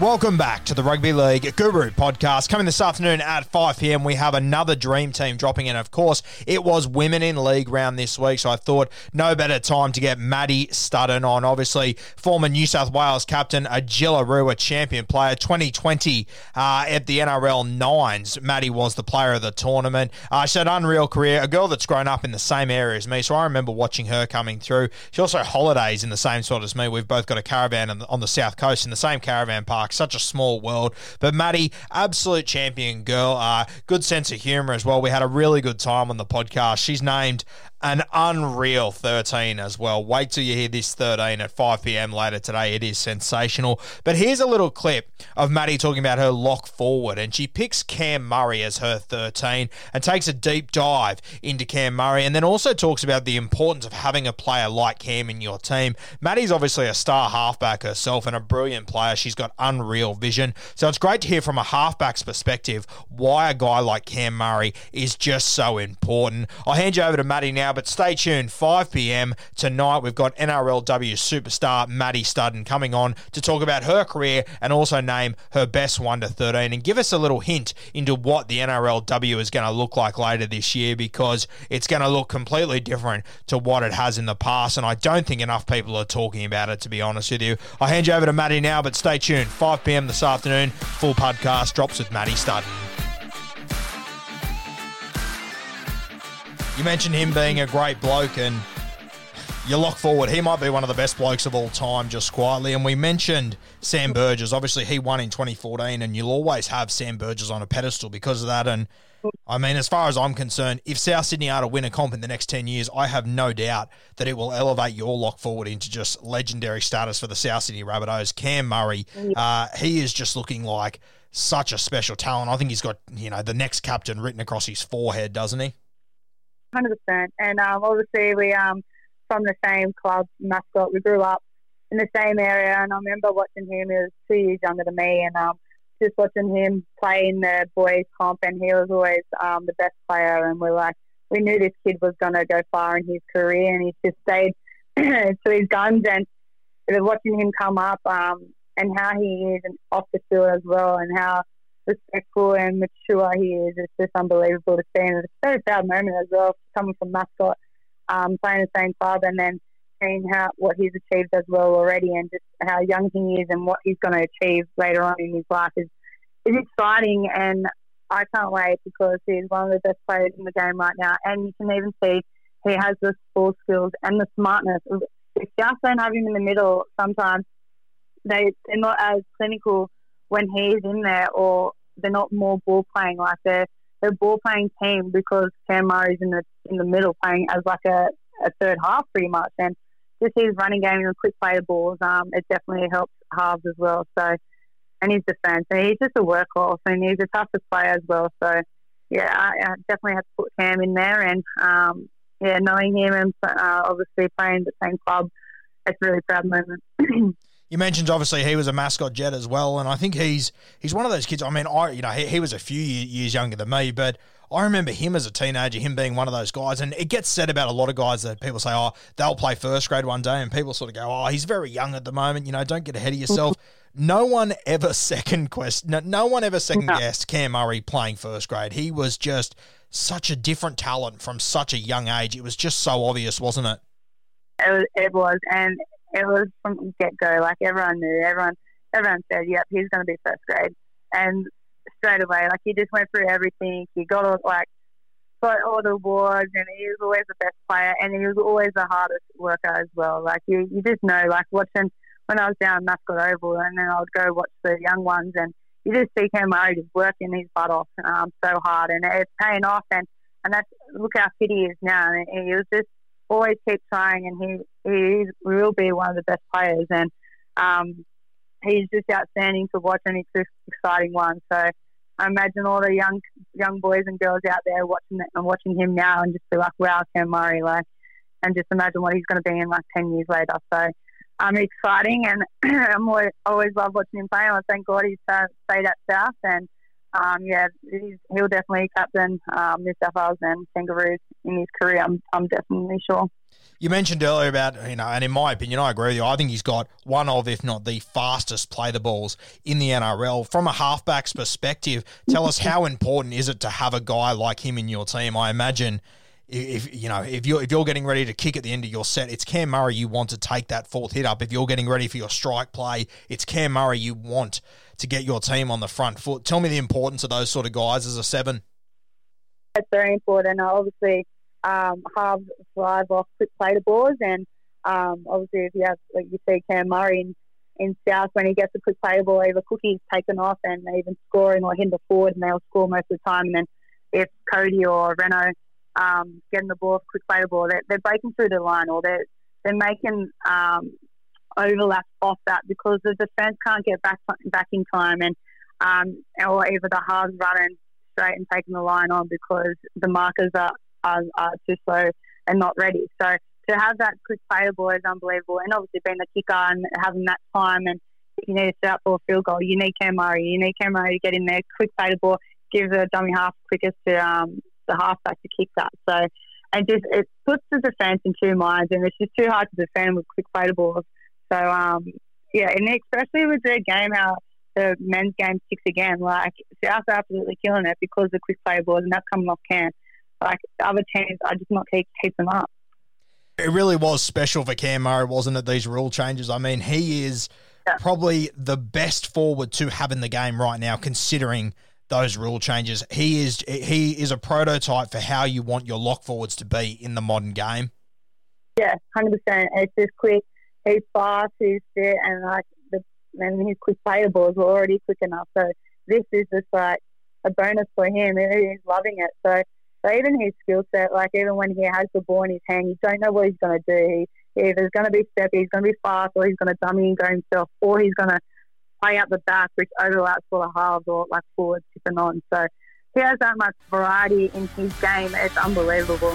Welcome back to the Rugby League Guru podcast. Coming this afternoon at 5 p.m., we have another dream team dropping in. Of course, it was Women in League round this week, so I thought no better time to get Maddie Studdon on. Obviously, former New South Wales captain, a Jillaroo, champion player, 2020 uh, at the NRL Nines. Maddie was the player of the tournament. Uh, she had an unreal career, a girl that's grown up in the same area as me, so I remember watching her coming through. She also holidays in the same sort as me. We've both got a caravan on the, on the south coast in the same caravan park. Such a small world. But Maddie, absolute champion girl. Uh, good sense of humour as well. We had a really good time on the podcast. She's named an unreal 13 as well. Wait till you hear this 13 at 5 p.m. later today. It is sensational. But here's a little clip of Maddie talking about her lock forward, and she picks Cam Murray as her 13 and takes a deep dive into Cam Murray, and then also talks about the importance of having a player like Cam in your team. Maddie's obviously a star halfback herself and a brilliant player. She's got unreal vision. So it's great to hear from a halfback's perspective why a guy like Cam Murray is just so important. I'll hand you over to Maddie now, but stay tuned. 5 p.m. tonight, we've got NRLW superstar Maddie Studdon coming on to talk about her career and also name her best 1 to 13 and give us a little hint into what the NRLW is going to look like later this year because it's going to look completely different to what it has in the past. And I don't think enough people are talking about it, to be honest with you. I'll hand you over to Maddie now, but stay tuned. 5 p.m. this afternoon, full podcast drops with Maddie Studdon. You mentioned him being a great bloke, and you look forward. He might be one of the best blokes of all time, just quietly. And we mentioned Sam Burgess. Obviously, he won in 2014, and you'll always have Sam Burgess on a pedestal because of that. And I mean, as far as I'm concerned, if South Sydney are to win a comp in the next 10 years, I have no doubt that it will elevate your lock forward into just legendary status for the South Sydney Rabbitohs. Cam Murray, uh, he is just looking like such a special talent. I think he's got, you know, the next captain written across his forehead, doesn't he? Hundred percent. And um, obviously, we um from the same club Mascot. We grew up in the same area, and I remember watching him. He was two years younger than me, and um, just watching him play in the boys' comp, and he was always um, the best player. And we're like, we knew this kid was going to go far in his career, and he's just stayed to his guns. And watching him come up, um, and how he is, and off the field as well, and how respectful and mature he is. It's just unbelievable to see. And it's a very proud moment as well, coming from Mascot, um, playing the same club, and then seeing how what he's achieved as well already, and just how young he is and what he's going to achieve later on in his life is is exciting. And I can't wait because he's one of the best players in the game right now. And you can even see he has the ball skills and the smartness. If South don't have him in the middle, sometimes they they're not as clinical when he's in there, or they're not more ball playing like they're they're ball playing team because Cam Murray's in the in the middle playing as like a, a third half pretty much, and just his running game and quick play of balls, um, it definitely helps halves as well. So, and his defence, and he's just a workhorse, and he's a toughest player as well. So, yeah, I, I definitely have to put Cam in there, and um, yeah, knowing him and uh, obviously playing the same club, it's a really proud moment. You mentioned obviously he was a Mascot jet as well, and I think he's he's one of those kids. I mean, I you know he, he was a few years younger than me, but I remember him as a teenager, him being one of those guys, and it gets said about a lot of guys that people say, oh, they'll play first grade one day, and people sort of go, oh, he's very young at the moment. You know, don't get ahead of yourself. no one ever second quest, no, no one ever second guessed Cam Murray playing first grade. He was just such a different talent from such a young age. It was just so obvious, wasn't it? It was, it was and it was from get go. Like everyone knew, everyone everyone said, "Yep, he's going to be first grade." And straight away, like he just went through everything. He got all like got all the awards, and he was always the best player, and he was always the hardest worker as well. Like you, you just know, like watching when I was down Mascot Oval, and then I would go watch the young ones, and you just see Cam Murray just working his butt off um, so hard, and it's paying off. And and that's look how fit he is now. And he was just always keep trying, and he he will be one of the best players. And um, he's just outstanding to watch, and he's an exciting one. So I imagine all the young young boys and girls out there watching it and watching him now, and just be like, "Wow, Cam Murray!" Like, and just imagine what he's going to be in like ten years later. So. Um, exciting, and I'm always, always love watching him play. And I thank God he's uh, stayed at South, and um, yeah, he'll definitely captain um, New South Wales and Kangaroos in his career. I'm, I'm definitely sure. You mentioned earlier about, you know, and in my opinion, I agree with you. I think he's got one of, if not the fastest play the balls in the NRL. From a halfback's perspective, tell us how important is it to have a guy like him in your team? I imagine if you know if you're if you're getting ready to kick at the end of your set, it's Cam Murray you want to take that fourth hit up. If you're getting ready for your strike play, it's Cam Murray you want to get your team on the front foot. Tell me the importance of those sort of guys as a seven. It's very important. Obviously, um, halves thrive off quick play to balls, and um, obviously if you have like you see Cam Murray in, in South when he gets a quick play ball, either Cookie's taken off and even scoring or the forward, and they'll score most of the time. And then if Cody or Reno um, getting the ball, quick play ball, they're, they're breaking through the line or they're they're making um, overlap off that because the defence can't get back back in time and um, or either the halves running straight and taking the line on because the markers are, are, too slow and not ready. So to have that quick play ball is unbelievable and obviously being the kicker and having that time and you need to set up for a field goal, you need Cam Murray. You need Cam Murray to get in there, quick play ball, give the dummy half quickest to um, the halfback to kick that. So, and just it puts the defence in two minds, and it's just too hard to defend with quick play balls. So, um, yeah, and especially with the game, how the men's game sticks again, like South are absolutely killing it because the quick play balls, and that's coming off Cam. Like other teams are just not keep keep them up. It really was special for Cam Murray, wasn't it? These rule changes. I mean, he is yeah. probably the best forward to have in the game right now, considering those rule changes. He is he is a prototype for how you want your lock forwards to be in the modern game. Yeah, hundred percent. It's just quick. He's fast. He's fit, and like the and his quick playables were already quick enough. So this is just like a bonus for him. He's loving it. So, so even his skill set, like even when he has the ball in his hand, you don't know what he's going to do. He, either he's going to be steppy, he's going to be fast, or he's going to dummy and go himself, or he's going to play out the back, which overlaps for the halves or like forward tipping on. So he has that much variety in his game. It's unbelievable.